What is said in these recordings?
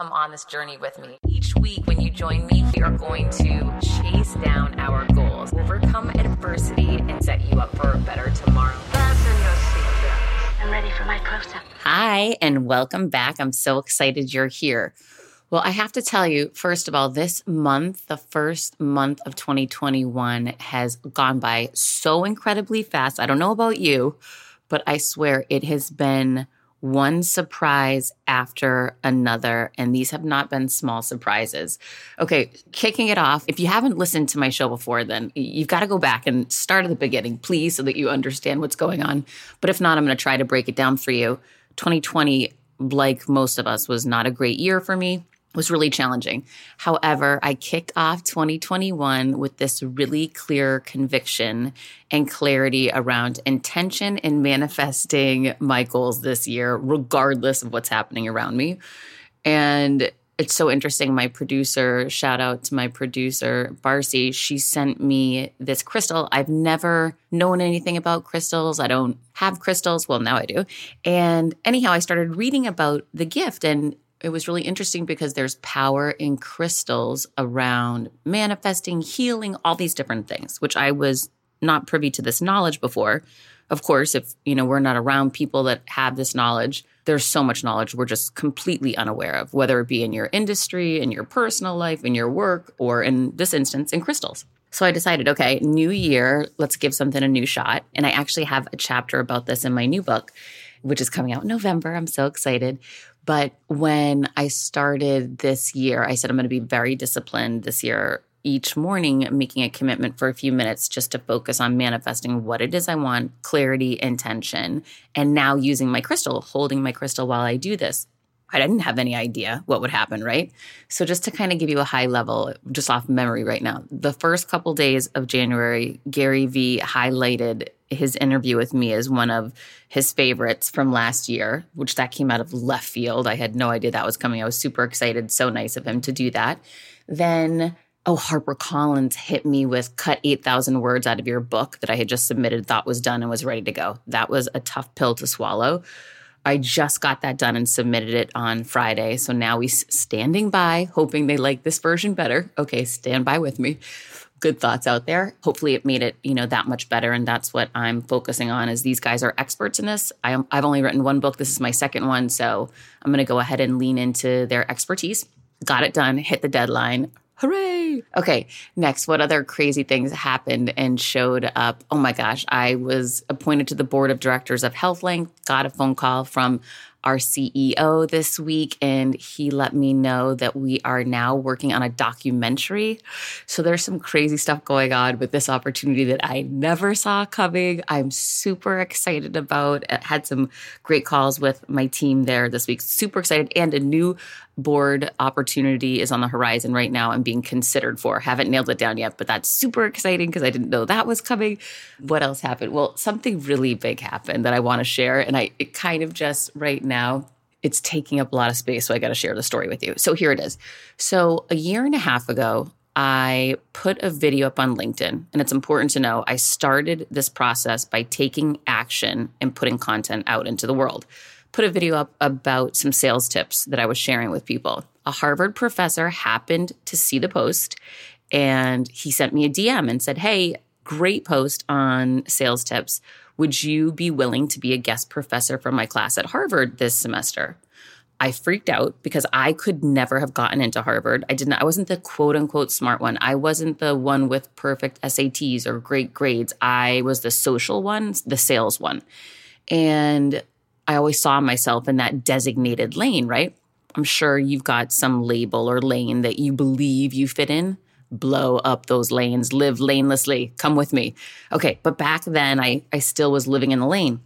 come on this journey with me. Each week, when you join me, we are going to chase down our goals, overcome adversity, and set you up for a better tomorrow. Fasten your seatbelts. I'm ready for my close up. Hi, and welcome back. I'm so excited you're here. Well, I have to tell you, first of all, this month, the first month of 2021, has gone by so incredibly fast. I don't know about you, but I swear it has been one surprise after another. And these have not been small surprises. Okay, kicking it off. If you haven't listened to my show before, then you've got to go back and start at the beginning, please, so that you understand what's going on. But if not, I'm going to try to break it down for you. 2020, like most of us, was not a great year for me was really challenging. However, I kicked off 2021 with this really clear conviction and clarity around intention and manifesting my goals this year, regardless of what's happening around me. And it's so interesting. My producer, shout out to my producer, Barcy, she sent me this crystal. I've never known anything about crystals. I don't have crystals. Well, now I do. And anyhow, I started reading about the gift and it was really interesting because there's power in crystals around manifesting, healing, all these different things, which I was not privy to this knowledge before. Of course, if you know we're not around people that have this knowledge, there's so much knowledge we're just completely unaware of, whether it be in your industry, in your personal life, in your work, or in this instance, in crystals. So I decided, okay, new year, let's give something a new shot. And I actually have a chapter about this in my new book, which is coming out in November. I'm so excited but when I started this year, I said, I'm going to be very disciplined this year. Each morning, making a commitment for a few minutes just to focus on manifesting what it is I want, clarity, intention, and now using my crystal, holding my crystal while I do this. I didn't have any idea what would happen, right? So just to kind of give you a high level, just off memory right now, the first couple days of January, Gary Vee highlighted his interview with me as one of his favorites from last year, which that came out of left field. I had no idea that was coming. I was super excited. So nice of him to do that. Then, oh, Harper Collins hit me with cut 8,000 words out of your book that I had just submitted, thought was done, and was ready to go. That was a tough pill to swallow. I just got that done and submitted it on Friday. So now we standing by, hoping they like this version better. Okay, stand by with me good thoughts out there. Hopefully it made it, you know, that much better. And that's what I'm focusing on is these guys are experts in this. I, have only written one book. This is my second one. So I'm going to go ahead and lean into their expertise. Got it done, hit the deadline. Hooray! Okay, next, what other crazy things happened and showed up? Oh my gosh, I was appointed to the board of directors of HealthLink, got a phone call from our CEO this week, and he let me know that we are now working on a documentary. So there's some crazy stuff going on with this opportunity that I never saw coming. I'm super excited about. I had some great calls with my team there this week. Super excited, and a new board opportunity is on the horizon right now and being considered for. Haven't nailed it down yet, but that's super exciting because I didn't know that was coming. What else happened? Well, something really big happened that I want to share. And I it kind of just right now, it's taking up a lot of space. So I got to share the story with you. So here it is. So a year and a half ago, I put a video up on LinkedIn. And it's important to know I started this process by taking action and putting content out into the world put a video up about some sales tips that I was sharing with people. A Harvard professor happened to see the post and he sent me a DM and said, Hey, great post on sales tips. Would you be willing to be a guest professor for my class at Harvard this semester? I freaked out because I could never have gotten into Harvard. I didn't I wasn't the quote unquote smart one. I wasn't the one with perfect SATs or great grades. I was the social one, the sales one. And I always saw myself in that designated lane, right? I'm sure you've got some label or lane that you believe you fit in. Blow up those lanes, live lanelessly. Come with me. Okay, but back then I, I still was living in the lane.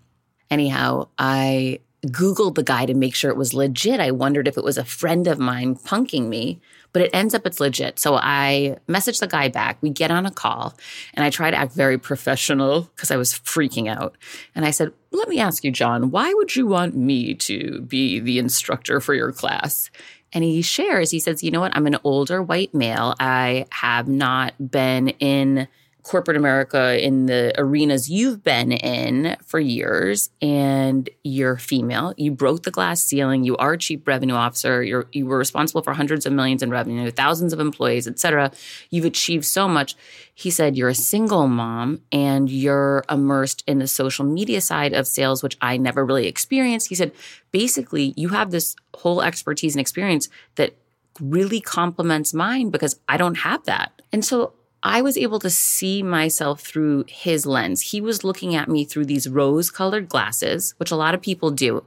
Anyhow, I Googled the guy to make sure it was legit. I wondered if it was a friend of mine punking me but it ends up it's legit. So I message the guy back. We get on a call and I try to act very professional because I was freaking out. And I said, Let me ask you, John, why would you want me to be the instructor for your class? And he shares, he says, You know what? I'm an older white male. I have not been in corporate America in the arenas you've been in for years and you're female. You broke the glass ceiling. You are a chief revenue officer. You're, you were responsible for hundreds of millions in revenue, thousands of employees, et cetera. You've achieved so much. He said, You're a single mom and you're immersed in the social media side of sales, which I never really experienced. He said, Basically, you have this whole expertise and experience that really complements mine because I don't have that. And so I was able to see myself through his lens. He was looking at me through these rose colored glasses, which a lot of people do.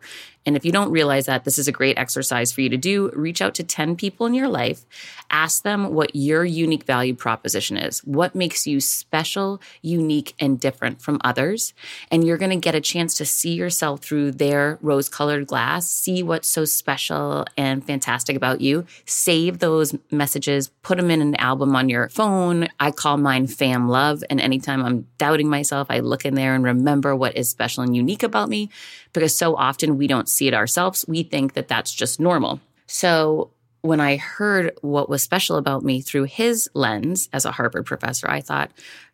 And if you don't realize that, this is a great exercise for you to do. Reach out to 10 people in your life, ask them what your unique value proposition is. What makes you special, unique, and different from others? And you're going to get a chance to see yourself through their rose colored glass, see what's so special and fantastic about you. Save those messages, put them in an album on your phone. I call mine Fam Love. And anytime I'm doubting myself, I look in there and remember what is special and unique about me because so often we don't see it ourselves. We think that that's just normal. So when I heard what was special about me through his lens as a Harvard professor, I thought,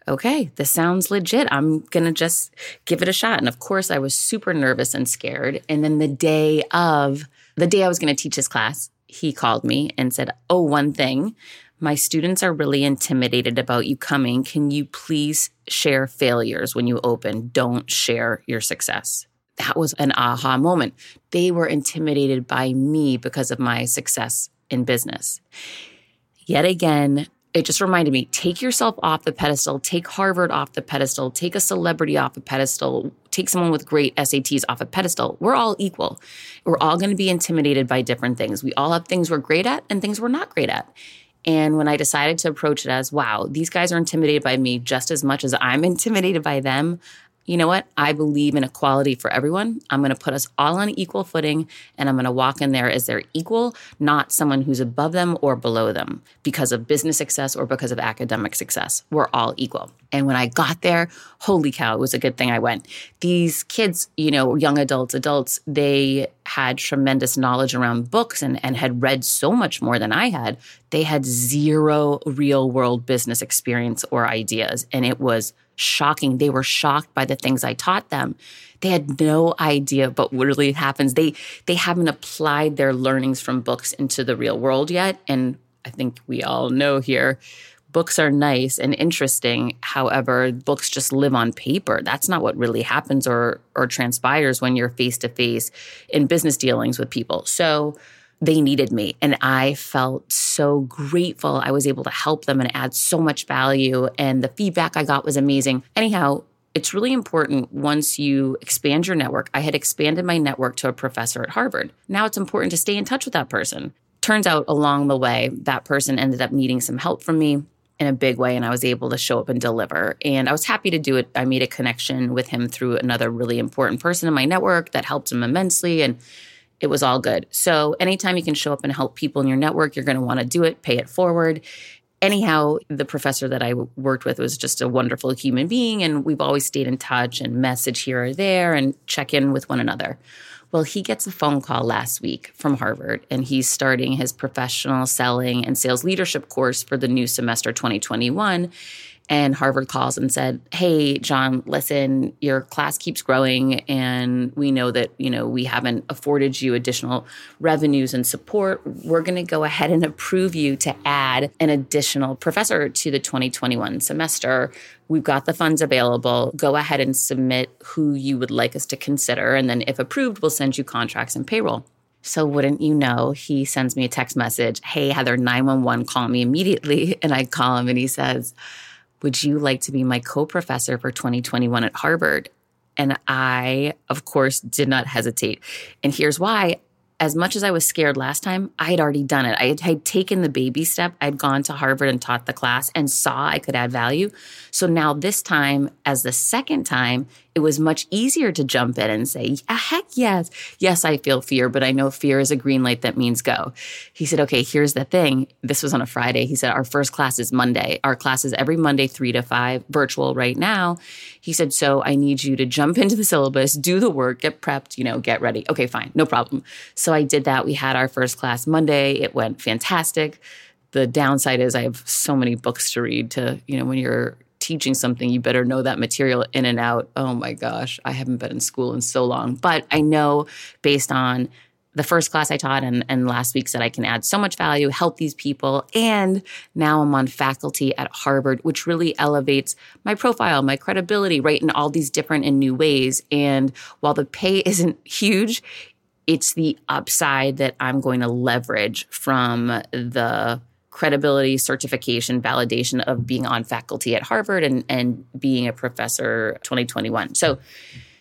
okay, this sounds legit. I'm going to just give it a shot. And of course, I was super nervous and scared. And then the day of the day I was going to teach his class, he called me and said, Oh, one thing. My students are really intimidated about you coming. Can you please share failures when you open? Don't share your success that was an aha moment. They were intimidated by me because of my success in business. Yet again, it just reminded me take yourself off the pedestal, take Harvard off the pedestal, take a celebrity off a pedestal, take someone with great SATs off a pedestal. We're all equal. We're all going to be intimidated by different things. We all have things we're great at and things we're not great at. And when I decided to approach it as, wow, these guys are intimidated by me just as much as I'm intimidated by them, you know what? I believe in equality for everyone. I'm going to put us all on equal footing and I'm going to walk in there as their equal, not someone who's above them or below them because of business success or because of academic success. We're all equal. And when I got there, holy cow, it was a good thing I went. These kids, you know, young adults, adults, they had tremendous knowledge around books and, and had read so much more than I had. They had zero real world business experience or ideas. And it was shocking. They were shocked by the things I taught them. They had no idea but what really happens. They they haven't applied their learnings from books into the real world yet. And I think we all know here, books are nice and interesting. However, books just live on paper. That's not what really happens or or transpires when you're face to face in business dealings with people. So they needed me. And I felt so grateful. I was able to help them and add so much value. And the feedback I got was amazing. Anyhow, it's really important once you expand your network. I had expanded my network to a professor at Harvard. Now it's important to stay in touch with that person. Turns out along the way, that person ended up needing some help from me in a big way and I was able to show up and deliver. And I was happy to do it. I made a connection with him through another really important person in my network that helped him immensely. And it was all good. So anytime you can show up and help people in your network, you're going to want to do it, pay it forward. Anyhow, the professor that I worked with was just a wonderful human being, and we've always stayed in touch and message here or there and check in with one another. Well, he gets a phone call last week from Harvard, and he's starting his professional selling and sales leadership course for the new semester 2021. And Harvard calls and said, Hey, John, listen, your class keeps growing. And we know that, you know, we haven't afforded you additional revenues and support. We're going to go ahead and approve you to add an additional professor to the 2021 semester. We've got the funds available. Go ahead and submit who you would like us to consider. And then, if approved, we'll send you contracts and payroll. So, wouldn't you know, he sends me a text message Hey, Heather, 911, call me immediately. And I call him and he says, would you like to be my co professor for 2021 at Harvard? And I, of course, did not hesitate. And here's why as much as I was scared last time, I had already done it. I had, had, taken the baby step. I'd gone to Harvard and taught the class and saw I could add value. So now, this time, as the second time, it was much easier to jump in and say, heck yes. Yes, I feel fear, but I know fear is a green light that means go. He said, okay, here's the thing. This was on a Friday. He said, our first class is Monday. Our class is every Monday, three to five, virtual right now. He said, so I need you to jump into the syllabus, do the work, get prepped, you know, get ready. Okay, fine, no problem. So I did that. We had our first class Monday. It went fantastic. The downside is I have so many books to read to, you know, when you're teaching something, you better know that material in and out. Oh my gosh, I haven't been in school in so long. But I know based on the first class I taught and, and last week said I can add so much value, help these people. And now I'm on faculty at Harvard, which really elevates my profile, my credibility, right? In all these different and new ways. And while the pay isn't huge, it's the upside that I'm going to leverage from the credibility, certification, validation of being on faculty at Harvard and, and being a professor 2021. So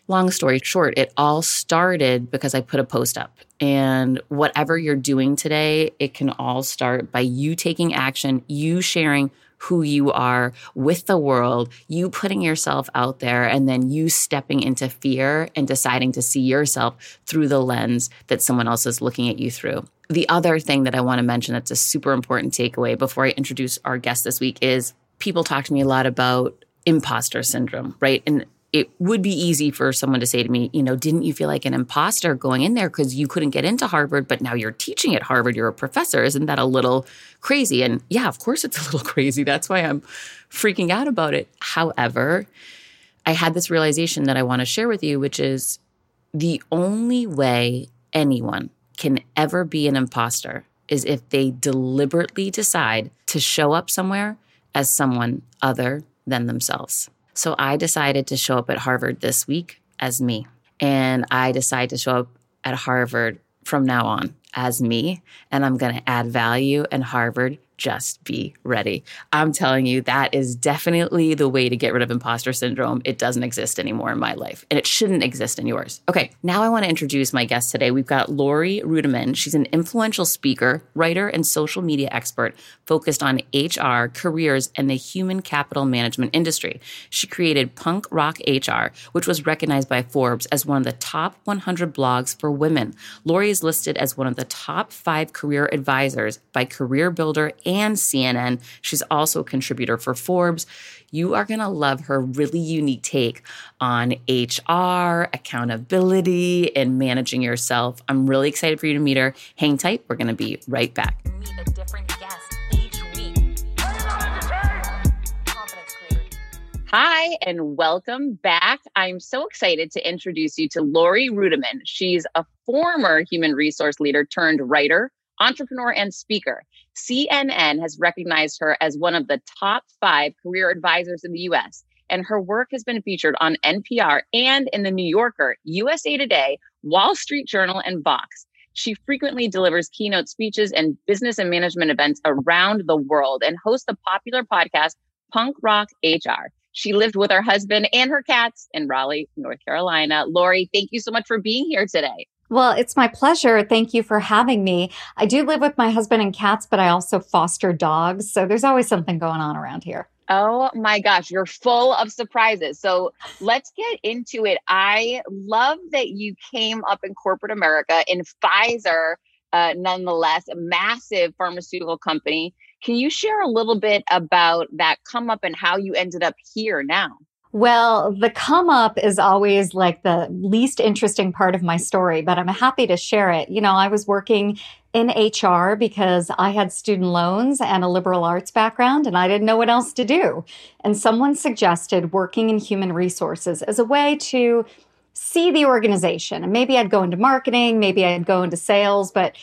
long story short, it all started because I put a post up. And whatever you're doing today, it can all start by you taking action, you sharing who you are with the world, you putting yourself out there, and then you stepping into fear and deciding to see yourself through the lens that someone else is looking at you through. The other thing that I want to mention that's a super important takeaway before I introduce our guest this week is people talk to me a lot about imposter syndrome, right? And it would be easy for someone to say to me, you know, didn't you feel like an imposter going in there because you couldn't get into Harvard, but now you're teaching at Harvard, you're a professor. Isn't that a little crazy? And yeah, of course it's a little crazy. That's why I'm freaking out about it. However, I had this realization that I want to share with you, which is the only way anyone can ever be an imposter is if they deliberately decide to show up somewhere as someone other than themselves. So I decided to show up at Harvard this week as me. And I decided to show up at Harvard from now on as me. And I'm going to add value, and Harvard just be ready. I'm telling you, that is definitely the way to get rid of imposter syndrome. It doesn't exist anymore in my life, and it shouldn't exist in yours. Okay, now I want to introduce my guest today. We've got Laurie Ruettimann. She's an influential speaker, writer, and social media expert focused on HR, careers, and the human capital management industry. She created Punk Rock HR, which was recognized by Forbes as one of the top 100 blogs for women. Laurie is listed as one of the top five career advisors by Career Builder CNN. She's also a contributor for Forbes. You are going to love her really unique take on HR, accountability, and managing yourself. I'm really excited for you to meet her. Hang tight. We're going to be right back. Meet a different guest each week. Hi, and welcome back. I'm so excited to introduce you to Laurie Ruettimann. She's a former human resource leader turned writer, entrepreneur, and speaker. CNN has recognized her as one of the top five career advisors in the US, and her work has been featured on NPR and in The New Yorker, USA Today, Wall Street Journal, and Vox. She frequently delivers keynote speeches and business and management events around the world and hosts the popular podcast Punk Rock HR. She lived with her husband and her cats in Raleigh, North Carolina. Laurie, thank you so much for being here today. Well, it's my pleasure. Thank you for having me. I do live with my husband and cats, but I also foster dogs. So there's always something going on around here. Oh my gosh, you're full of surprises. So let's get into it. I love that you came up in corporate America in Pfizer, uh, nonetheless, a massive pharmaceutical company. Can you share a little bit about that come up and how you ended up here now? Well, the come up is always like the least interesting part of my story, but I'm happy to share it. You know, I was working in HR because I had student loans and a liberal arts background and I didn't know what else to do. And someone suggested working in human resources as a way to see the organization. And maybe I'd go into marketing, maybe I'd go into sales, but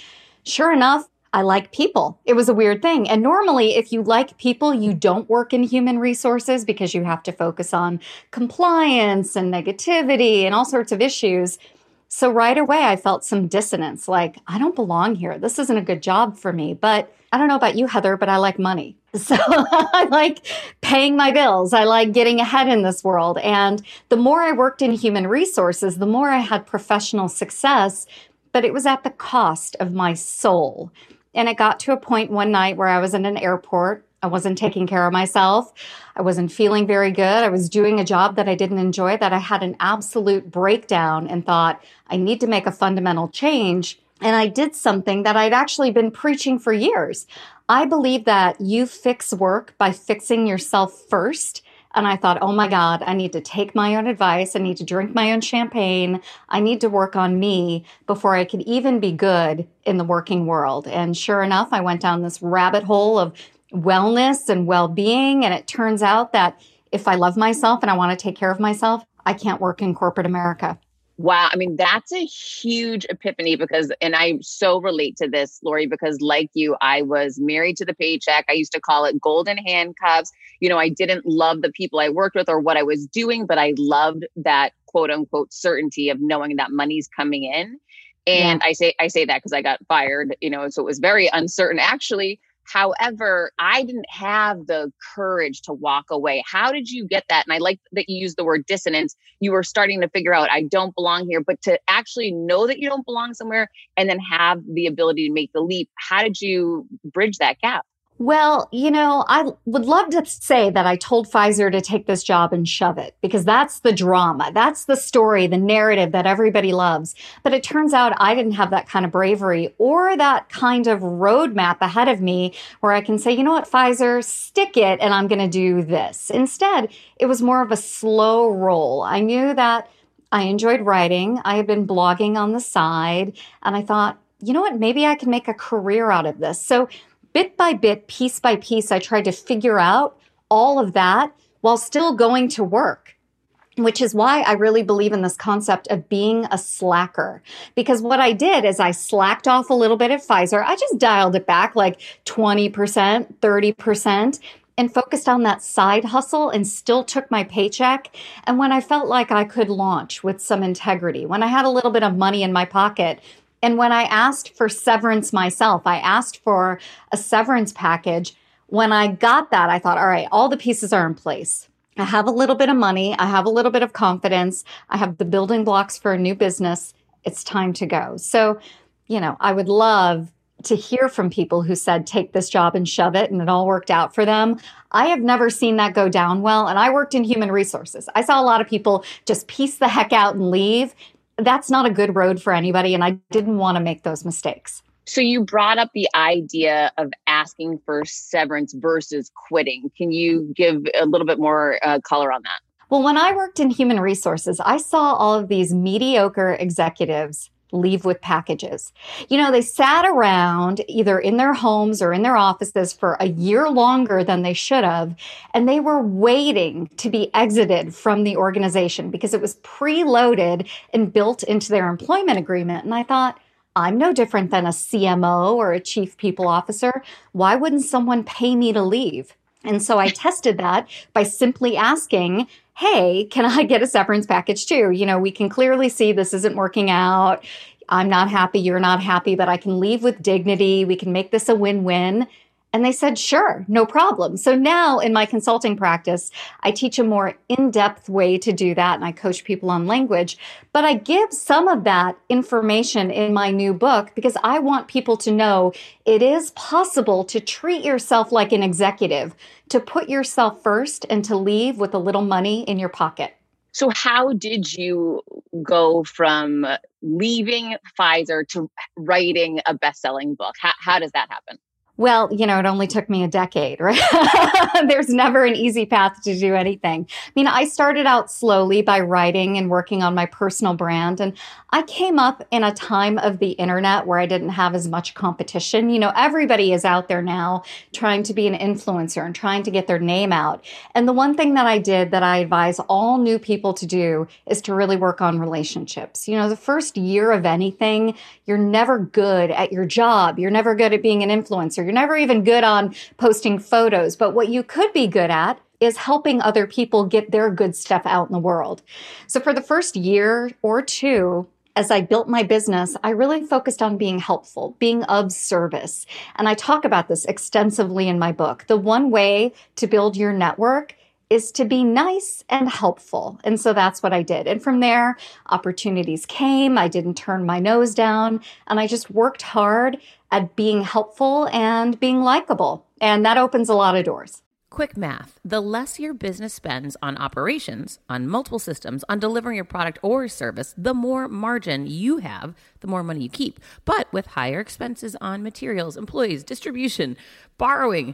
sure enough, I like people. It was a weird thing. And normally, if you like people, you don't work in human resources because you have to focus on compliance and negativity and all sorts of issues. So right away, I felt some dissonance like, I don't belong here. This isn't a good job for me. But I don't know about you, Heather, but I like money. So I like paying my bills. I like getting ahead in this world. And the more I worked in human resources, the more I had professional success, but it was at the cost of my soul. And it got to a point one night where I was in an airport. I wasn't taking care of myself. I wasn't feeling very good. I was doing a job that I didn't enjoy, that I had an absolute breakdown and thought, I need to make a fundamental change. And I did something that I'd actually been preaching for years. I believe that you fix work by fixing yourself first and I thought, oh my God, I need to take my own advice. I need to drink my own champagne. I need to work on me before I could even be good in the working world. And sure enough, I went down this rabbit hole of wellness and well being. And it turns out that if I love myself and I want to take care of myself, I can't work in corporate America. Wow. I mean, that's a huge epiphany because, and I so relate to this, Laurie, because like you, I was married to the paycheck. I used to call it golden handcuffs. You know, I didn't love the people I worked with or what I was doing, but I loved that quote unquote certainty of knowing that money's coming in. And yeah. I say, I say that because I got fired, you know, so it was very uncertain. Actually, However, I didn't have the courage to walk away. How did you get that? And I like that you used the word dissonance. You were starting to figure out, I don't belong here, but to actually know that you don't belong somewhere and then have the ability to make the leap, how did you bridge that gap? Well, you know, I would love to say that I told Pfizer to take this job and shove it because that's the drama. That's the story, the narrative that everybody loves. But it turns out I didn't have that kind of bravery or that kind of roadmap ahead of me where I can say, you know what, Pfizer, stick it and I'm going to do this. Instead, it was more of a slow roll. I knew that I enjoyed writing. I had been blogging on the side and I thought, you know what, maybe I can make a career out of this. So bit by bit, piece by piece, I tried to figure out all of that while still going to work. Which is why I really believe in this concept of being a slacker. Because what I did is I slacked off a little bit at Pfizer. I just dialed it back like 20%, 30%, and focused on that side hustle and still took my paycheck. And when I felt like I could launch with some integrity, when I had a little bit of money in my pocket, and when I asked for severance myself, I asked for a severance package. When I got that, I thought, all right, all the pieces are in place. I have a little bit of money. I have a little bit of confidence. I have the building blocks for a new business. It's time to go. So, you know, I would love to hear from people who said, take this job and shove it, and it all worked out for them. I have never seen that go down well. And I worked in human resources. I saw a lot of people just piece the heck out and leave that's not a good road for anybody. And I didn't want to make those mistakes. So you brought up the idea of asking for severance versus quitting. Can you give a little bit more uh, color on that? Well, when I worked in human resources, I saw all of these mediocre executives leave with packages. You know, they sat around either in their homes or in their offices for a year longer than they should have, and they were waiting to be exited from the organization because it was preloaded and built into their employment agreement. And I thought, I'm no different than a CMO or a chief people officer. Why wouldn't someone pay me to leave? And so I tested that by simply asking, hey, can I get a severance package too? You know, we can clearly see this isn't working out. I'm not happy, you're not happy, but I can leave with dignity. We can make this a win win. And they said, sure, no problem. So now in my consulting practice, I teach a more in depth way to do that. And I coach people on language, but I give some of that information in my new book because I want people to know it is possible to treat yourself like an executive, to put yourself first and to leave with a little money in your pocket. So, how did you go from leaving Pfizer to writing a best selling book? How, how does that happen? Well, you know, it only took me a decade, right? There's never an easy path to do anything. I mean, I started out slowly by writing and working on my personal brand. And I came up in a time of the internet where I didn't have as much competition. You know, everybody is out there now trying to be an influencer and trying to get their name out. And the one thing that I did that I advise all new people to do is to really work on relationships. You know, the first year of anything, you're never good at your job. You're never good at being an influencer you're never even good on posting photos, but what you could be good at is helping other people get their good stuff out in the world. So for the first year or two, as I built my business, I really focused on being helpful, being of service. And I talk about this extensively in my book. The one way to build your network is to be nice and helpful. And so that's what I did. And from there, opportunities came. I didn't turn my nose down and I just worked hard at being helpful and being likable. And that opens a lot of doors. Quick math the less your business spends on operations, on multiple systems, on delivering your product or service, the more margin you have, the more money you keep. But with higher expenses on materials, employees, distribution, borrowing,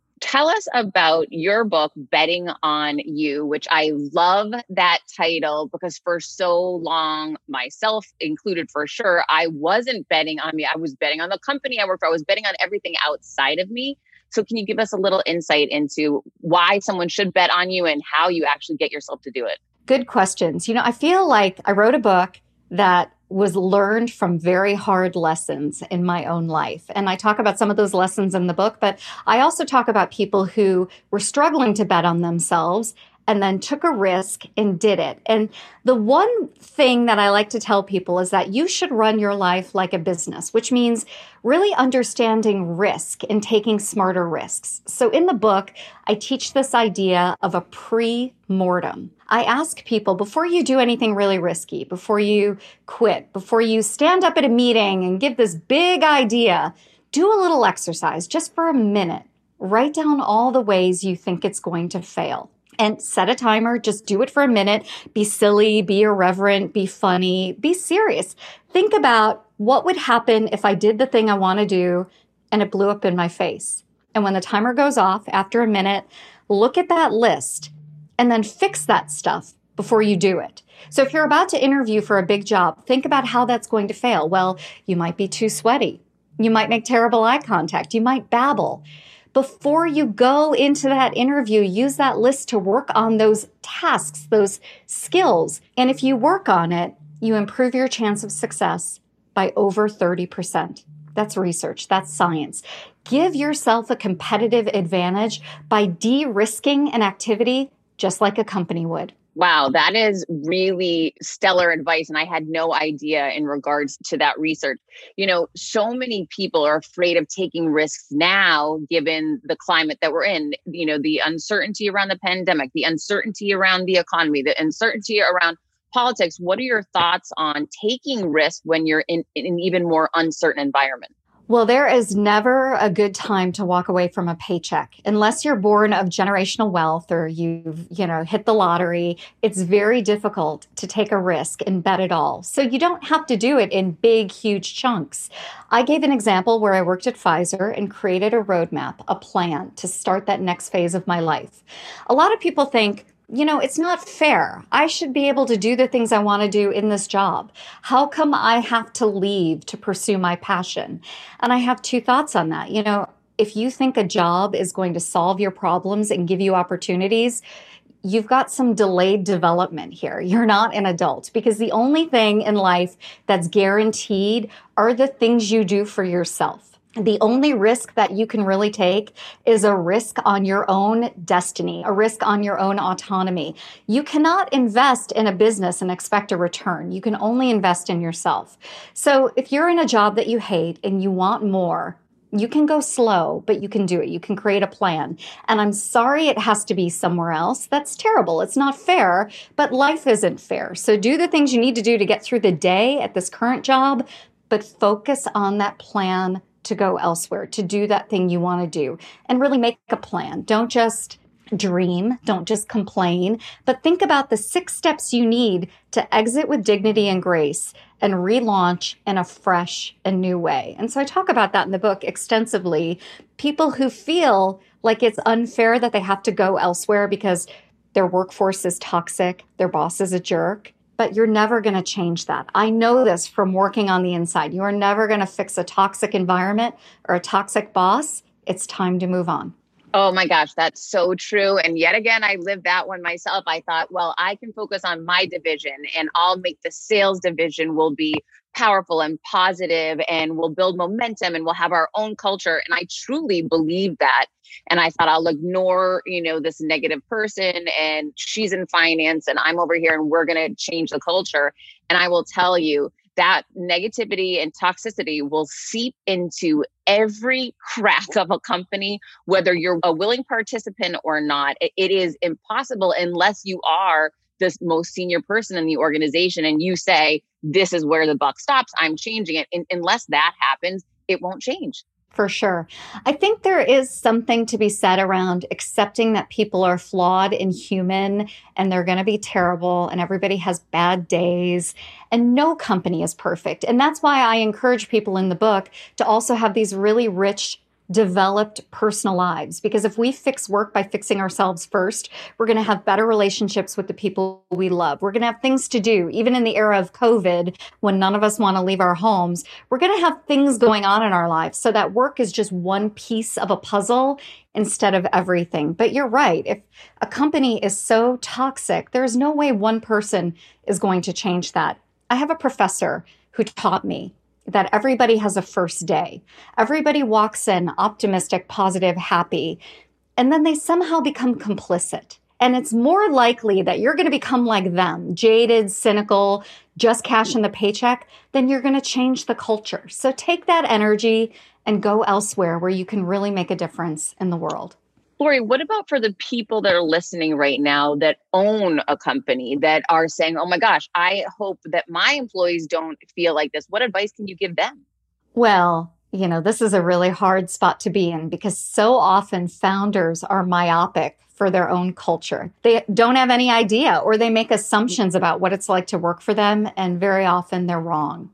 tell us about your book betting on you which i love that title because for so long myself included for sure i wasn't betting on me. I was betting on the company i worked for. I was betting on everything outside of me. So can you give us a little insight into why someone should bet on you and how you actually get yourself to do it? Good questions. You know i feel like i wrote a book that was learned from very hard lessons in my own life. And I talk about some of those lessons in the book, but I also talk about people who were struggling to bet on themselves and then took a risk and did it. And the one thing that I like to tell people is that you should run your life like a business, which means really understanding risk and taking smarter risks. So in the book, I teach this idea of a pre mortem. I ask people before you do anything really risky, before you quit, before you stand up at a meeting and give this big idea, do a little exercise just for a minute. Write down all the ways you think it's going to fail and set a timer. Just do it for a minute. Be silly, be irreverent, be funny, be serious. Think about what would happen if I did the thing I want to do and it blew up in my face. And when the timer goes off after a minute, look at that list and then fix that stuff before you do it. So if you're about to interview for a big job, think about how that's going to fail. Well, you might be too sweaty. You might make terrible eye contact. You might babble before you go into that interview, use that list to work on those tasks, those skills. And if you work on it, you improve your chance of success by over 30%. That's research, that's science. Give yourself a competitive advantage by de risking an activity just like a company would. Wow, that is really stellar advice. And I had no idea in regards to that research. You know, so many people are afraid of taking risks now, given the climate that we're in, you know, the uncertainty around the pandemic, the uncertainty around the economy, the uncertainty around politics. What are your thoughts on taking risks when you're in, in an even more uncertain environment? Well, there is never a good time to walk away from a paycheck unless you're born of generational wealth or you've, you know, hit the lottery. It's very difficult to take a risk and bet it all. So you don't have to do it in big, huge chunks. I gave an example where I worked at Pfizer and created a roadmap, a plan to start that next phase of my life. A lot of people think, you know, it's not fair. I should be able to do the things I want to do in this job. How come I have to leave to pursue my passion? And I have two thoughts on that. You know, if you think a job is going to solve your problems and give you opportunities, you've got some delayed development here. You're not an adult because the only thing in life that's guaranteed are the things you do for yourself. The only risk that you can really take is a risk on your own destiny, a risk on your own autonomy. You cannot invest in a business and expect a return. You can only invest in yourself. So if you're in a job that you hate and you want more, you can go slow, but you can do it. You can create a plan. And I'm sorry it has to be somewhere else. That's terrible. It's not fair, but life isn't fair. So do the things you need to do to get through the day at this current job, but focus on that plan to go elsewhere, to do that thing you want to do, and really make a plan. Don't just dream, don't just complain, but think about the six steps you need to exit with dignity and grace and relaunch in a fresh and new way. And so I talk about that in the book extensively. People who feel like it's unfair that they have to go elsewhere because their workforce is toxic, their boss is a jerk, but you're never going to change that. I know this from working on the inside. You are never going to fix a toxic environment or a toxic boss. It's time to move on. Oh my gosh, that's so true. And yet again, I lived that one myself. I thought, well, I can focus on my division and I'll make the sales division will be powerful and positive and we'll build momentum and we'll have our own culture. And I truly believe that. And I thought I'll ignore, you know, this negative person and she's in finance and I'm over here and we're going to change the culture. And I will tell you, that negativity and toxicity will seep into every crack of a company, whether you're a willing participant or not. It is impossible unless you are the most senior person in the organization and you say, this is where the buck stops, I'm changing it. And unless that happens, it won't change. For sure. I think there is something to be said around accepting that people are flawed and human and they're going to be terrible and everybody has bad days and no company is perfect. And that's why I encourage people in the book to also have these really rich developed personal lives. Because if we fix work by fixing ourselves first, we're going to have better relationships with the people we love. We're going to have things to do. Even in the era of COVID, when none of us want to leave our homes, we're going to have things going on in our lives. So that work is just one piece of a puzzle instead of everything. But you're right. If a company is so toxic, there's no way one person is going to change that. I have a professor who taught me that everybody has a first day. Everybody walks in optimistic, positive, happy, and then they somehow become complicit. And it's more likely that you're going to become like them, jaded, cynical, just cashing the paycheck, then you're going to change the culture. So take that energy and go elsewhere where you can really make a difference in the world. Laurie, what about for the people that are listening right now that own a company that are saying, oh my gosh, I hope that my employees don't feel like this? What advice can you give them? Well, you know, this is a really hard spot to be in because so often founders are myopic for their own culture. They don't have any idea or they make assumptions about what it's like to work for them, and very often they're wrong.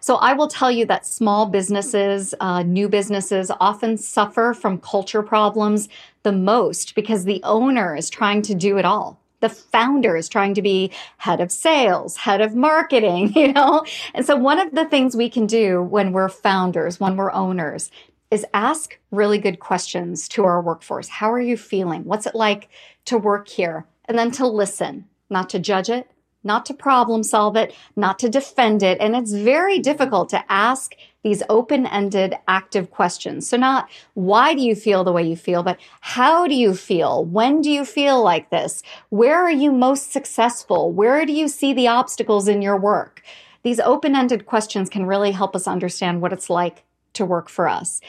So I will tell you that small businesses, uh, new businesses often suffer from culture problems the most because the owner is trying to do it all. The founder is trying to be head of sales, head of marketing, you know? And so one of the things we can do when we're founders, when we're owners, is ask really good questions to our workforce. How are you feeling? What's it like to work here? And then to listen, not to judge it, not to problem solve it, not to defend it. And it's very mm-hmm. difficult to ask these open ended active questions. So, not why do you feel the way you feel, but how do you feel? When do you feel like this? Where are you most successful? Where do you see the obstacles in your work? These open ended questions can really help us understand what it's like to work for us.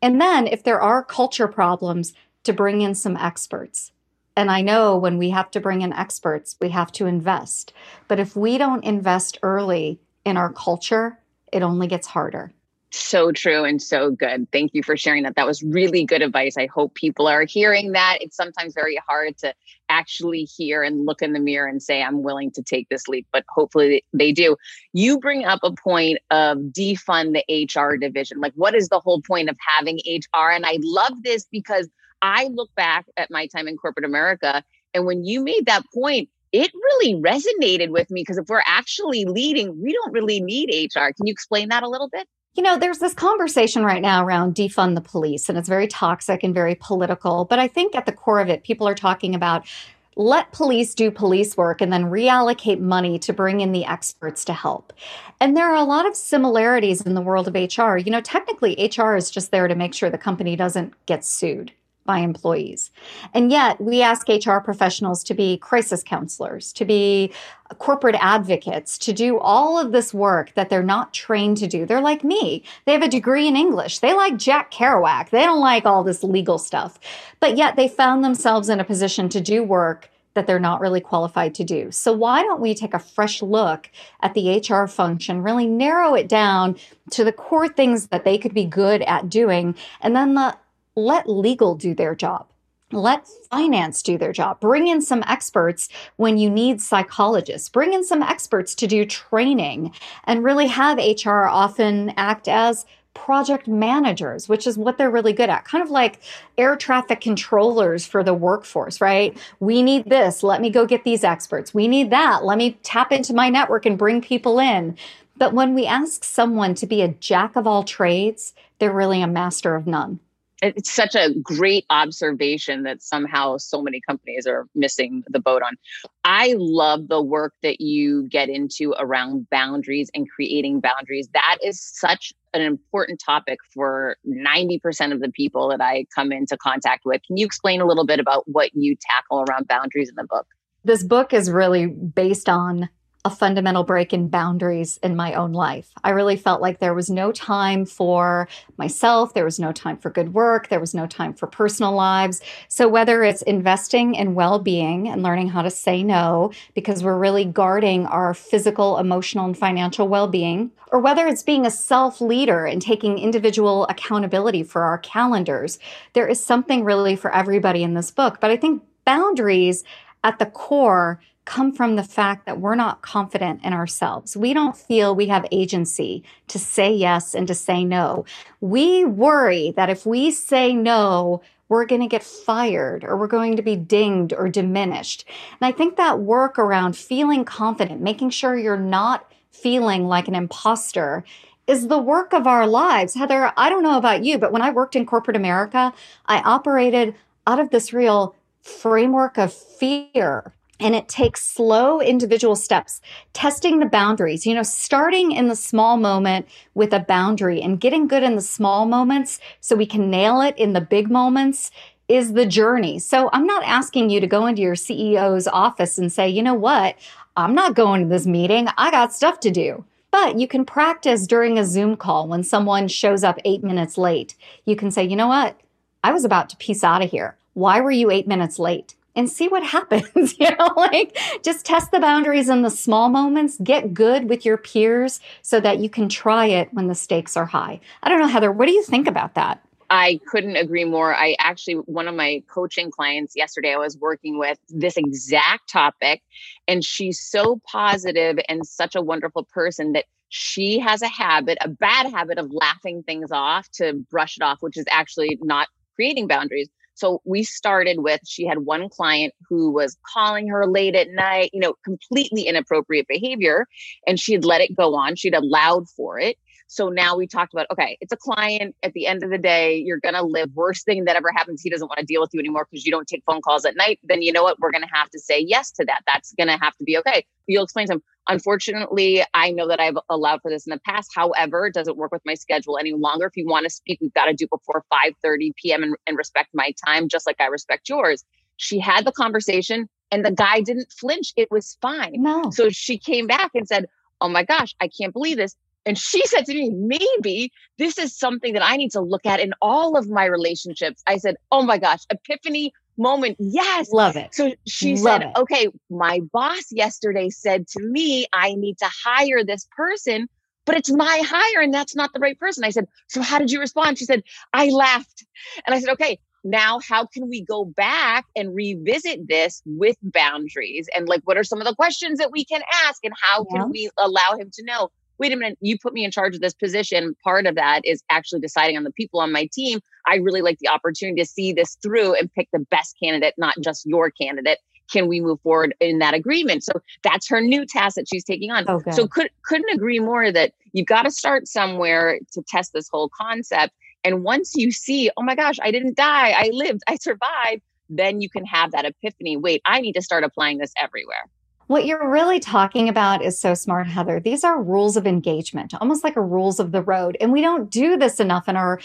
And then, if there are culture problems, to bring in some experts and I know when we have to bring in experts, we have to invest. But if we don't invest early in our culture, it only gets harder. So true and so good. Thank you for sharing that. That was really good advice. I hope people are hearing that. It's sometimes very hard to actually hear and look in the mirror and say, I'm willing to take this leap, but hopefully they do. You bring up a point of defund the HR division. Like, what is the whole point of having HR? And I love this because I look back at my time in corporate America, and when you made that point, it really resonated with me because if we're actually leading, we don't really need HR. Can you explain that a little bit? You know, there's this conversation right now around defund the police, and it's very toxic and very political. But I think at the core of it, people are talking about let police do police work and then reallocate money to bring in the experts to help. And there are a lot of similarities in the world of HR. You know, technically, HR is just there to make sure the company doesn't get sued by employees. And yet, we ask HR professionals to be crisis counselors, to be corporate advocates, to do all of this work that they're not trained to do. They're like me. They have a degree in English. They like Jack Kerouac. They don't like all this legal stuff. But yet, they found themselves in a position to do work that they're not really qualified to do. So, why don't we take a fresh look at the HR function, really narrow it down to the core things that they could be good at doing, and then the let legal do their job. Let finance do their job. Bring in some experts when you need psychologists. Bring in some experts to do training and really have HR often act as project managers, which is what they're really good at. Kind of like air traffic controllers for the workforce, right? We need this. Let me go get these experts. We need that. Let me tap into my network and bring people in. But when we ask someone to be a jack of all trades, they're really a master of none it's such a great observation that somehow so many companies are missing the boat on. I love the work that you get into around boundaries and creating boundaries. That is such an important topic for 90% of the people that I come into contact with. Can you explain a little bit about what you tackle around boundaries in the book? This book is really based on a fundamental break in boundaries in my own life. I really felt like there was no time for myself, there was no time for good work, there was no time for personal lives. So, whether it's investing in well being and learning how to say no, because we're really guarding our physical, emotional, and financial well being, or whether it's being a self leader and taking individual accountability for our calendars, there is something really for everybody in this book. But I think boundaries at the core come from the fact that we're not confident in ourselves. We don't feel we have agency to say yes and to say no. We worry that if we say no, we're going to get fired or we're going to be dinged or diminished. And I think that work around feeling confident, making sure you're not feeling like an imposter is the work of our lives. Heather, I don't know about you, but when I worked in corporate America, I operated out of this real framework of fear and it takes slow individual steps, testing the boundaries, you know, starting in the small moment with a boundary and getting good in the small moments so we can nail it in the big moments is the journey. So I'm not asking you to go into your CEO's office and say, you know what, I'm not going to this meeting. I got stuff to do. But you can practice during a Zoom call when someone shows up eight minutes late. You can say, you know what, I was about to peace out of here. Why were you eight minutes late? And see what happens. you know, like just test the boundaries in the small moments, get good with your peers so that you can try it when the stakes are high. I don't know, Heather, what do you think about that? I couldn't agree more. I actually, one of my coaching clients yesterday, I was working with this exact topic, and she's so positive and such a wonderful person that she has a habit, a bad habit of laughing things off to brush it off, which is actually not creating boundaries. So we started with she had one client who was calling her late at night, you know, completely inappropriate behavior, and she had let it go on. She'd allowed for it. So now we talked about, okay, it's a client. At the end of the day, you're to live. Worst thing that ever happens, he doesn't want to deal with you anymore because you don't take phone calls at night. Then you know what? We're to have to say yes to that. That's to have to be okay. You'll explain to him, unfortunately, I know that I've allowed for this in the past. However, it doesn't work with my schedule any longer. If you want to speak, we've got to do before 5 30 p.m. And, and respect my time, just like I respect yours. She had the conversation and the guy didn't flinch. It was fine. No. So she came back and said, Oh my gosh, I can't believe this. And she said to me, maybe this is something that I need to look at in all of my relationships. I said, oh my gosh, epiphany moment. Yes. Love it. So she Love said, it. okay, my boss yesterday said to me, I need to hire this person, but it's my hire and that's not the right person. I said, so how did you respond? She said, I laughed. And I said, okay, now how can we go back and revisit this with boundaries and like what are some of the questions that we can ask and how Yeah. can we allow him to know wait a minute you put me in charge of this position. Part of that is actually deciding on the people on my team. I really like the opportunity to see this through and pick the best candidate not just your candidate. Can we move forward in that agreement? So that's her new task that she's taking on. Oh, so good. so could, couldn't agree more that you've got to start somewhere to test this whole concept. And once you see, oh my gosh, I didn't die, I lived, I survived, then you can have that epiphany. Wait, I need to start applying this everywhere. What you're really talking about is so smart, Heather. These are rules of engagement, almost like a rules of the road. And we don't do this enough in our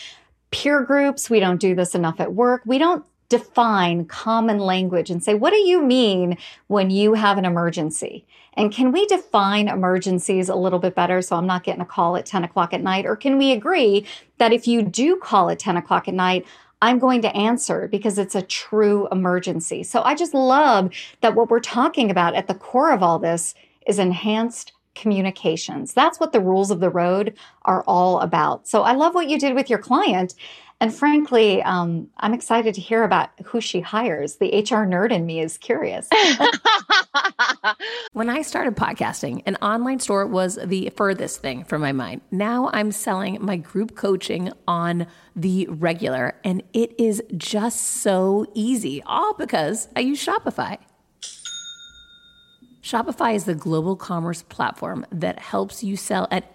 peer groups. We don't do this enough at work. We don't define common language and say, what do you mean when you have an emergency? And can we define emergencies a little bit better so I'm not getting a call at 10 o'clock at night? Or can we agree that if you do call at 10 o'clock at night, I'm going to answer because it's a true emergency. So I just love that what we're talking about at the core of all this is enhanced communications. That's what the rules of the road are all about. So I love what you did with your client. And frankly, um, I'm excited to hear about who she hires. The HR nerd in me is curious. when I started podcasting, an online store was the furthest thing from my mind. Now I'm selling my group coaching on the regular, and it is just so easy, all because I use Shopify. Shopify is the global commerce platform that helps you sell at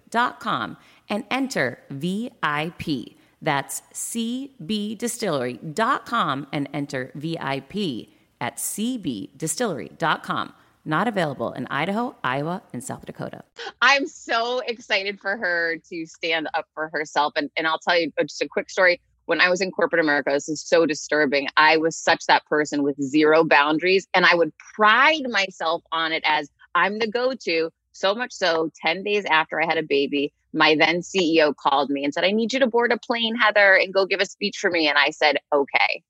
cbdistillery.com and enter VIP. That's cbdistillery.com and enter VIP at cbdistillery.com. Not available in Idaho, Iowa, and South Dakota. I'm so excited for her to stand up for herself. And, and I'll tell you uh, just a quick story. When I was in corporate America, this is so disturbing. I was such that person with zero boundaries, and I would pride myself on it as I'm the go to so much so, 10 days after I had a baby, my then CEO called me and said, I need you to board a plane, Heather, and go give a speech for me. And I said, okay.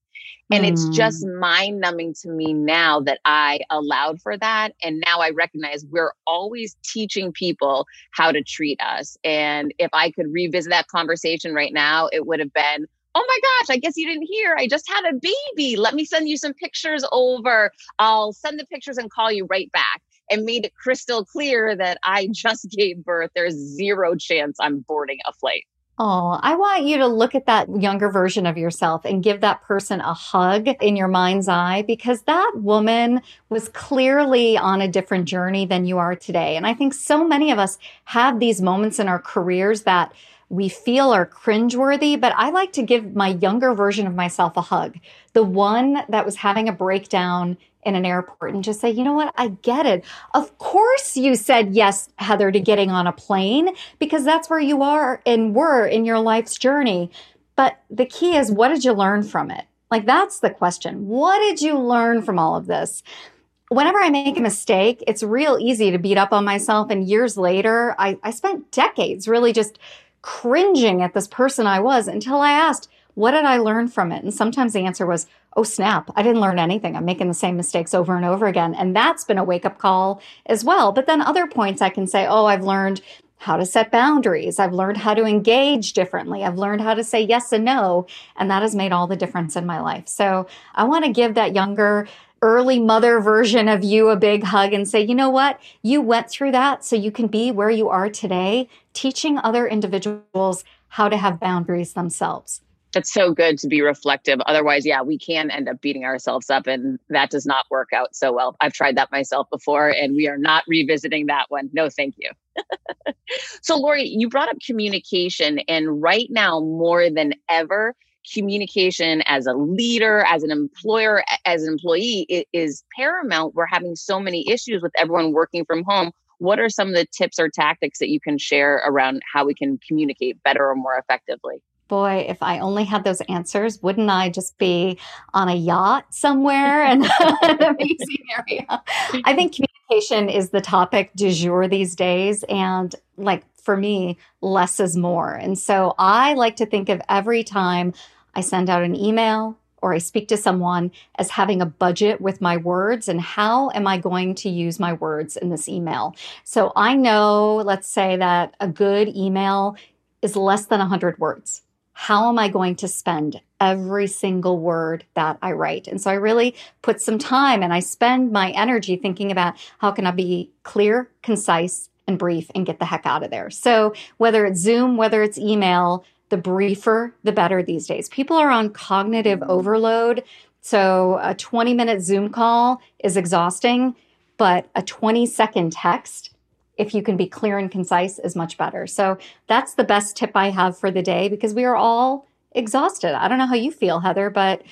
And mm. it's just mm. mind numbing to me now that I allowed for that. And now I recognize we're always teaching people how to treat us. And if I could revisit that conversation right now, it would have been, Oh my gosh, I guess you didn't hear. I just had a baby. Let me send you some pictures over. I'll send the pictures and call you right back and made it crystal clear that I just gave birth. There's zero chance I'm boarding a flight. Oh, I want you to look at that younger version of yourself and give that person a hug in your mind's eye because that woman was clearly on a different journey than you are today. And I think so many of us have these moments in our careers that we feel are cringeworthy, but I like to give my younger version of myself a hug. The one that was having a breakdown in an airport and just say, you know what? I get it. Of course you said yes, Heather, to getting on a plane because that's where you are and were in your life's journey. But the key is, what did you learn from it? Like, that's the question. What did you learn from all of this? Whenever I make a mistake, it's real easy to beat up on myself. And years later, I, I spent decades really just cringing at this person I was until I asked, what did I learn from it? And sometimes the answer was, oh, snap, I didn't learn anything. I'm making the same mistakes over and over again. And that's been a wake up call as well. But then other points I can say, oh, I've learned how to set boundaries. I've learned how to engage differently. I've learned how to say yes and no. And that has made all the difference in my life. So I want to give that younger, early mother version of you a big hug and say, you know what? You went through that so you can be where you are today, teaching other individuals how to have boundaries themselves that's so good to be reflective. Otherwise, yeah, we can end up beating ourselves up and that does not work out so well. I've tried that myself before and we are not revisiting that one. No, thank you. so, Laurie, you brought up communication and right now more than ever, communication as a leader, as an employer, as an employee is paramount. We're having so many issues with everyone working from home. What are some of the tips or tactics that you can share around how we can communicate better or more effectively? boy, if I only had those answers, wouldn't I just be on a yacht somewhere in an amazing area? I think communication is the topic du jour these days. And like for me, less is more. And so I like to think of every time I send out an email or I speak to someone as having a budget with my words and how am I going to use my words in this email. So I know, let's say that a good email is less than 100 words how am I going to spend every single word that I write? And so I really put some time and I spend my energy thinking about how can I be clear, concise, and brief and get the heck out of there. So whether it's Zoom, whether it's email, the briefer, the better these days. People are on cognitive mm-hmm. overload. So a 20 minute Zoom call is exhausting, but a 20 second text if you can be clear and concise is much better. So that's the best tip I have for the day because we are all exhausted. I don't know how you feel, Heather, but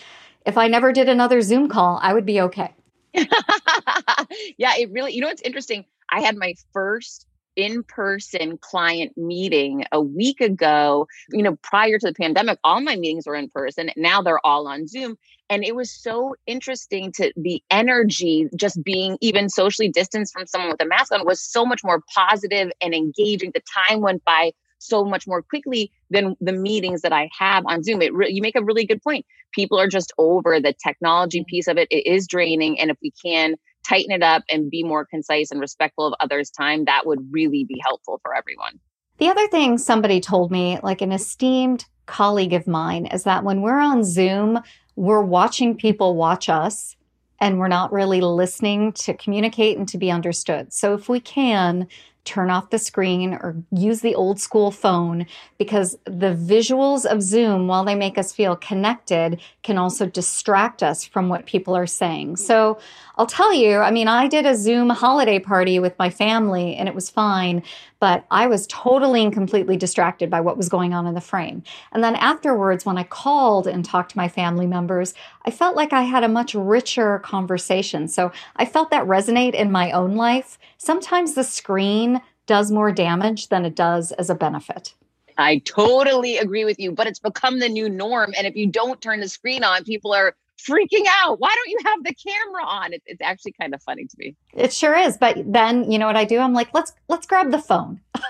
if I never did another Zoom call, I would be okay. yeah, it really, you know, what's interesting. I had my first in person client meeting a week ago. You know, prior to the pandemic, all my meetings were in person. Now they're all on Zoom. And it was so interesting to the energy, just being even socially distanced from someone with a mask on, was so much more positive and engaging. The time went by so much more quickly than the meetings that I have on Zoom. It re- you make a really good point. People are just over the technology piece of it. It is draining, and if we can tighten it up and be more concise and respectful of others' time, that would really be helpful for everyone. The other thing somebody told me, like an esteemed colleague of mine, is that when we're on Zoom, we're watching people watch us and we're not really listening to communicate and to be understood. So if we can, turn off the screen or use the old school phone because the visuals of Zoom, while they make us feel connected, can also distract us from what people are saying. So I'll tell you, I mean, I did a Zoom holiday party with my family and it was fine, but I was totally and completely distracted by what was going on in the frame. And then afterwards, when I called and talked to my family members, I felt like I had a much richer conversation. So I felt that resonate in my own life. Sometimes the screen does more damage than it does as a benefit. I totally agree with you, but it's become the new norm. And if you don't turn the screen on, people are freaking out. Why don't you have the camera on? It, it's actually kind of funny to me. It sure is. But then you know what I do? I'm like, let's let's grab the phone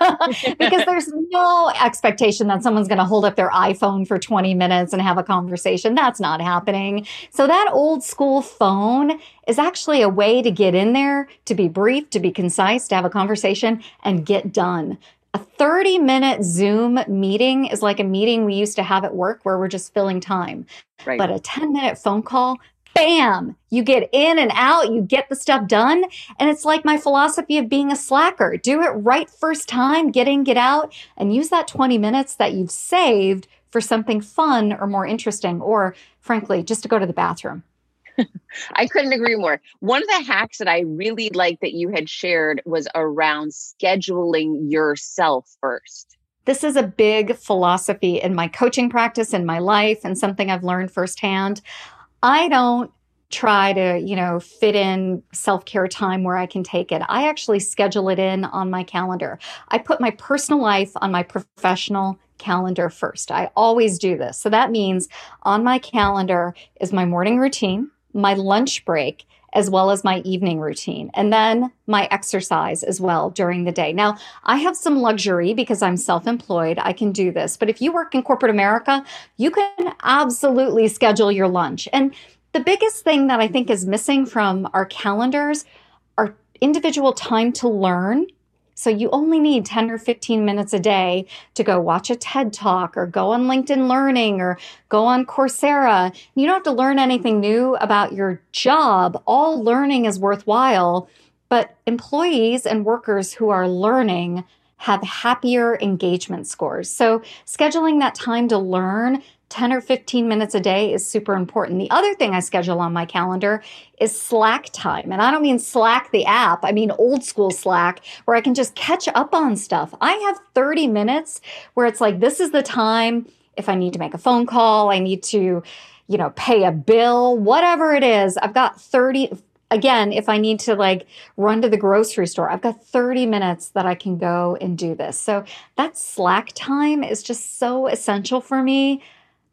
because there's no expectation that someone's going to hold up their iPhone for 20 minutes and have a conversation. That's not happening. So that old school phone is actually a way to get in there, to be brief, to be concise, to have a conversation and get done. A 30 minute Zoom meeting is like a meeting we used to have at work where we're just filling time. Right. But a 10 minute phone call, bam, you get in and out, you get the stuff done. And it's like my philosophy of being a slacker. Do it right first time, get in, get out, and use that 20 minutes that you've saved for something fun or more interesting, or frankly, just to go to the bathroom. I couldn't agree more. One of the hacks that I really liked that you had shared was around scheduling yourself first. This is a big philosophy in my coaching practice, in my life, and something I've learned firsthand. I don't try to, you know, fit in self care time where I can take it. I actually schedule it in on my calendar. I put my personal life on my professional calendar first. I always do this. So that means on my calendar is my morning routine, my lunch break, as well as my evening routine, and then my exercise as well during the day. Now, I have some luxury because I'm self employed. I can do this. But if you work in corporate America, you can absolutely schedule your lunch. And the biggest thing that I think is missing from our calendars are individual time to learn so you only need 10 or 15 minutes a day to go watch a TED talk or go on LinkedIn Learning or go on Coursera. You don't have to learn anything new about your job. All learning is worthwhile, but employees and workers who are learning have happier engagement scores. So scheduling that time to learn 10 or 15 minutes a day is super important. The other thing I schedule on my calendar is Slack time. And I don't mean Slack the app, I mean old school Slack where I can just catch up on stuff. I have 30 minutes where it's like, this is the time if I need to make a phone call, I need to, you know, pay a bill, whatever it is. I've got 30 again, if I need to like run to the grocery store, I've got 30 minutes that I can go and do this. So that slack time is just so essential for me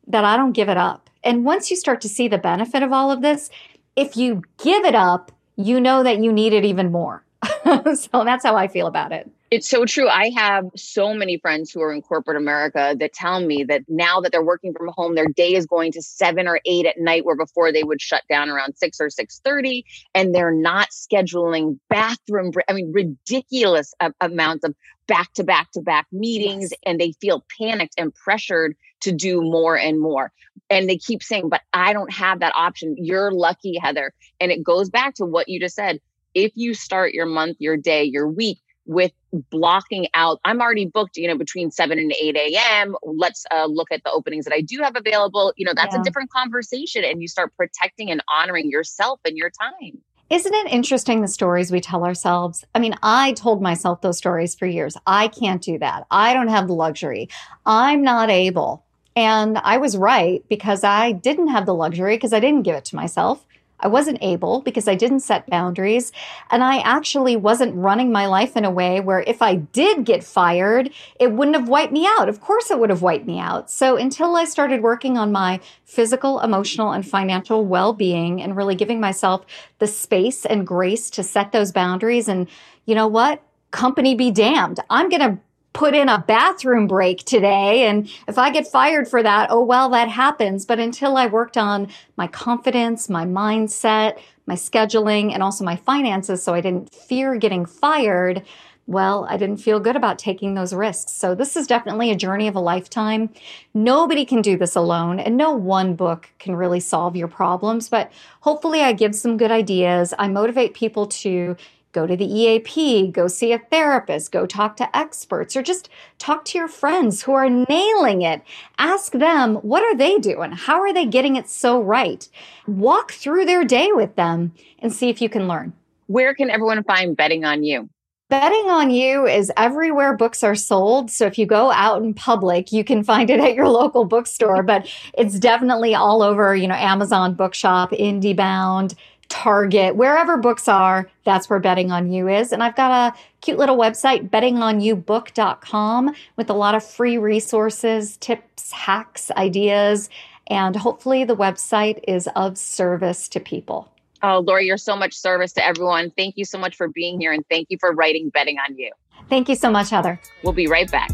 that I don't give it up. And once you start to see the benefit of all of this, if you give it up, you know that you need it even more. so that's how I feel about it. It's so true. I have so many friends who are in corporate America that tell me that now that they're working from home, their day is going to seven or eight at night, where before they would shut down around six or six thirty, and they're not scheduling bathroom. I mean, ridiculous amounts of back to back to back meetings, and they feel panicked and pressured to do more and more. And they keep saying, "But I don't have that option." You're lucky, Heather. And it goes back to what you just said. If you start your month, your day, your week with blocking out i'm already booked you know between 7 and 8 a.m let's uh, look at the openings that i do have available you know that's yeah. a different conversation and you start protecting and honoring yourself and your time isn't it interesting the stories we tell ourselves? I mean, I told myself those stories for years. I can't do that. I don't have the luxury. I'm not able. And I was right because I didn't have the luxury because I didn't give it to myself. I wasn't able because I didn't set boundaries. And I actually wasn't running my life in a way where if I did get fired, it wouldn't have wiped me out. Of course, it would have wiped me out. So until I started working on my physical, emotional, and financial well being and really giving myself the space and grace to set those boundaries, and you know what? Company be damned. I'm going to put in a bathroom break today. And if I get fired for that, oh, well, that happens. But until I worked on my confidence, my mindset, my scheduling, and also my finances, so I didn't fear getting fired, well, I didn't feel good about taking those risks. So this is definitely a journey of a lifetime. Nobody can do this alone and no one book can really solve your problems, but hopefully I give some good ideas. I motivate people to go to the EAP, go see a therapist, go talk to experts, or just talk to your friends who are nailing it. Ask them, what are they doing? How are they getting it so right? Walk through their day with them and see if you can learn. Where can everyone find Betting on You? Betting on You is everywhere books are sold. So if you go out in public, you can find it at your local bookstore, but it's definitely all over, you know, Amazon Bookshop, IndieBound, Target, wherever books are, that's where Betting on You is. And I've got a cute little website, bettingonyoubook.com, with a lot of free resources, tips, hacks, ideas, and hopefully the website is of service to people. Oh, Laurie, you're so much service to everyone. Thank you so much for being here and thank you for writing Betting on You. Thank you so much, Heather. We'll be right back.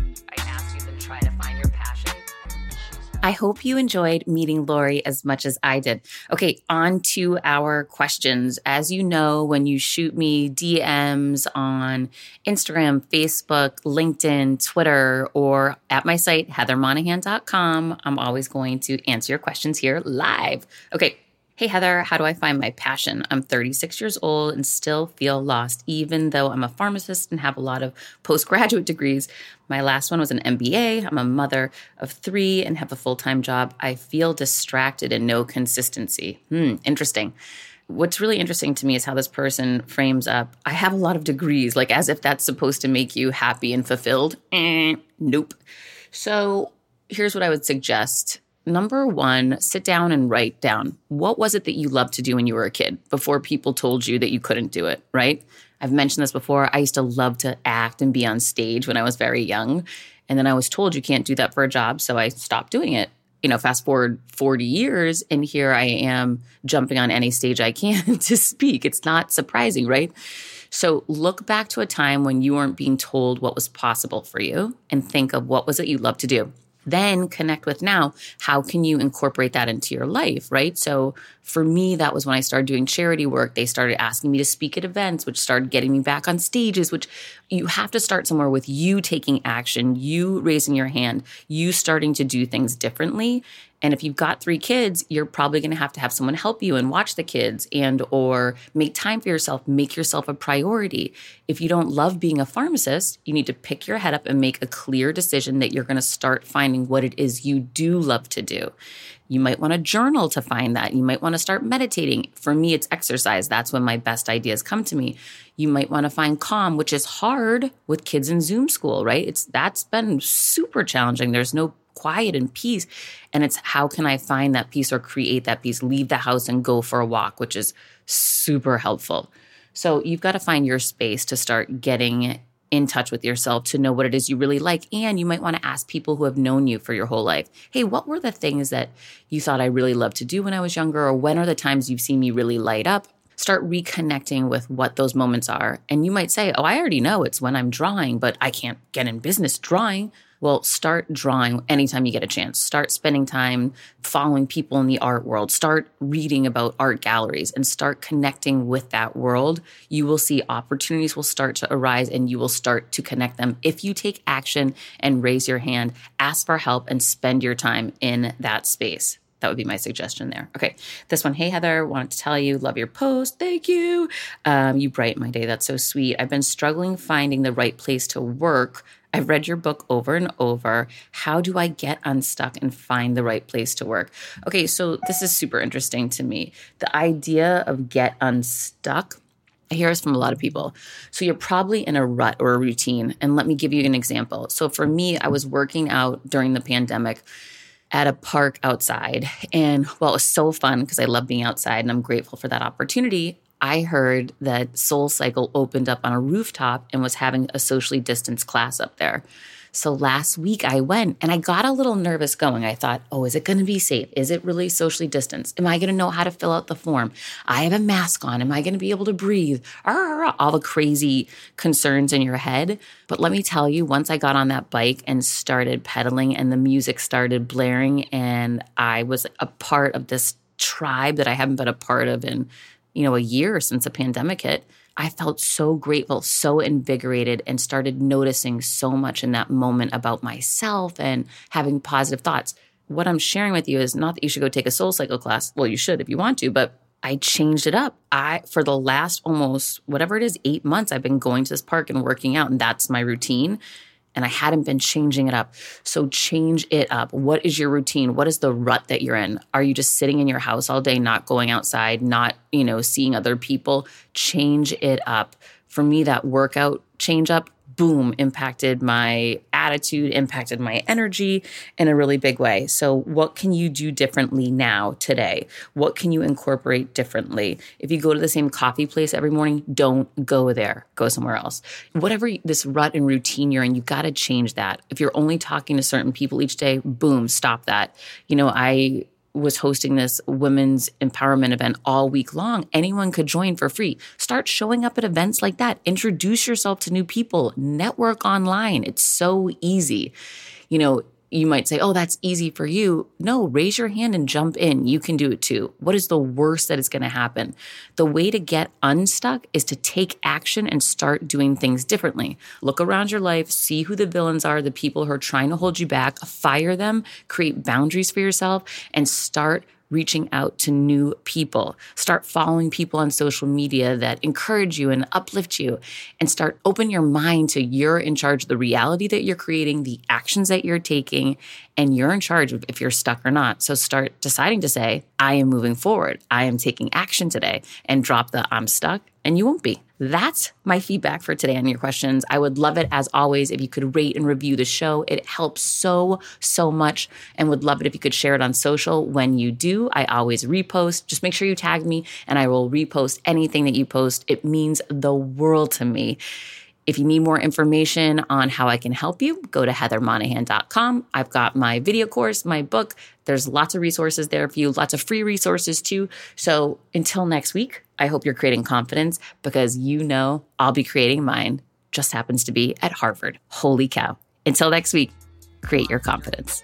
I hope you enjoyed meeting Laurie as much as I did. Okay, on to our questions. As you know, when you shoot me DMs on Instagram, Facebook, LinkedIn, Twitter, or at my site, heathermonahan.com, I'm always going to answer your questions here live. Okay, Hey, Heather, how do I find my passion? I'm 36 years old and still feel lost, even though I'm a pharmacist and have a lot of postgraduate degrees. My last one was an MBA. I'm a mother of three and have a full time job. I feel distracted and no consistency. Hmm, interesting. What's really interesting to me is how this person frames up I have a lot of degrees, like as if that's supposed to make you happy and fulfilled. Eh, nope. So here's what I would suggest Number one, sit down and write down what was it that you loved to do when you were a kid before people told you that you couldn't do it, right? I've mentioned this before. I used to love to act and be on stage when I was very young. And then I was told you can't do that for a job. So I stopped doing it. You know, fast forward 40 years, and here I am jumping on any stage I can to speak. It's not surprising, right? So look back to a time when you weren't being told what was possible for you and think of what was it you loved to do then connect with now how can you incorporate that into your life right? So for me that was when i started doing charity work. They started asking me to speak at events which started getting me back on stages which you have to start somewhere with you taking action you raising your hand you starting to do things differently and if you've got three kids, you're probably going to have to have someone help you and watch the kids and or make time for yourself, make yourself a priority. If you don't love being a pharmacist, you need to pick your head up and make a clear decision that you're going to start finding what it is you do love to do. You might want to journal to find that. You might want to start meditating. For me, it's exercise. That's when my best ideas come to me. You might want to find calm, which is hard with kids in Zoom school, right? It's that's been super challenging. There's no quiet and peace. And it's how can I find that peace or create that peace, leave the house and go for a walk, which is super helpful. So you've got to find your space to start getting in touch with yourself to know what it is you really like. And you might want to ask people who have known you for your whole life hey, what were the things that you thought I really loved to do when I was younger? Or when are the times you've seen me really light up? Start reconnecting with what those moments are. And you might say, oh, I already know it's when I'm drawing, but I can't get in business drawing. Well, start drawing anytime you get a chance. Start spending time following people in the art world. Start reading about art galleries and start connecting with that world. You will see opportunities will start to arise and you will start to connect them if you take action and raise your hand, ask for help, and spend your time in that space. That would be my suggestion there. Okay. This one, hey, Heather, wanted to tell you, love your post. Thank you. Um, you brighten my day. That's so sweet. I've been struggling finding the right place to work I've read your book over and over. How do I get unstuck and find the right place to work? Okay, so this is super interesting to me. The idea of get unstuck. I hear this from a lot of people. So you're probably in a rut or a routine. And let me give you an example. So for me, I was working out during the pandemic at a park outside. And well, it was so fun because I love being outside and I'm grateful for that opportunity. I heard that Soul Cycle opened up on a rooftop and was having a socially distanced class up there. So last week I went and I got a little nervous going. I thought, oh, is it going to be safe? Is it really socially distanced? Am I going to know how to fill out the form? I have a mask on. Am I going to be able to breathe? All the crazy concerns in your head. But let me tell you, once I got on that bike and started pedaling and the music started blaring, and I was a part of this tribe that I haven't been a part of in you know, a year since the pandemic hit, I felt so grateful, so invigorated, and started noticing so much in that moment about myself and having positive thoughts. What I'm sharing with you is not that you should go take a soul cycle class. Well, you should if you want to, but I changed it up. I, for the last almost whatever it is, eight months, I've been going to this park and working out, and that's my routine and I hadn't been changing it up. So change it up. What is your routine? What is the rut that you're in? Are you just sitting in your house all day, not going outside, not, you know, seeing other people? Change it up. For me, that workout change up boom, impacted my attitude, impacted my energy in a really big way. So, what can you do differently now, today? What can you incorporate differently? If you go to the same coffee place every morning, don't go there, go somewhere else. Whatever this rut and routine you're in, you got to change that. If you're only talking to certain people each day, boom, stop that. You know, I was hosting this women's empowerment event all week long. Anyone could join for free. Start showing up at events like that. Introduce yourself to new people. Network online. It's so easy. You know, you might say, oh, that's easy for you. No, raise your hand and jump in. You can do it too. What is the worst that is going to happen? The way to get unstuck is to take action and start doing things differently. Look around your life, see who the villains are, the people who are trying to hold you back, fire them, create boundaries for yourself, and start reaching out to new people. Start following people on social media that encourage you and uplift you and start open your mind to you're in charge of the reality that you're creating, the actions that you're taking, and you're in charge of if you're stuck or not. So start deciding to say, I am moving forward. I am taking action today and drop the I'm stuck and you won't be. That's my feedback for today on your questions. I would love it as always if you could rate and review the show. It helps so, so much and would love it if you could share it on social. When you do, I always repost. Just make sure you tag me and I will repost anything that you post. It means the world to me. If you need more information on how I can help you, go to heathermonahan.com. I've got my video course, my book. There's lots of resources there for you, lots of free resources too. So until next week, I hope you're creating confidence because you know I'll be creating mine. Just happens to be at Harvard. Holy cow. Until next week, create your confidence.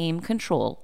control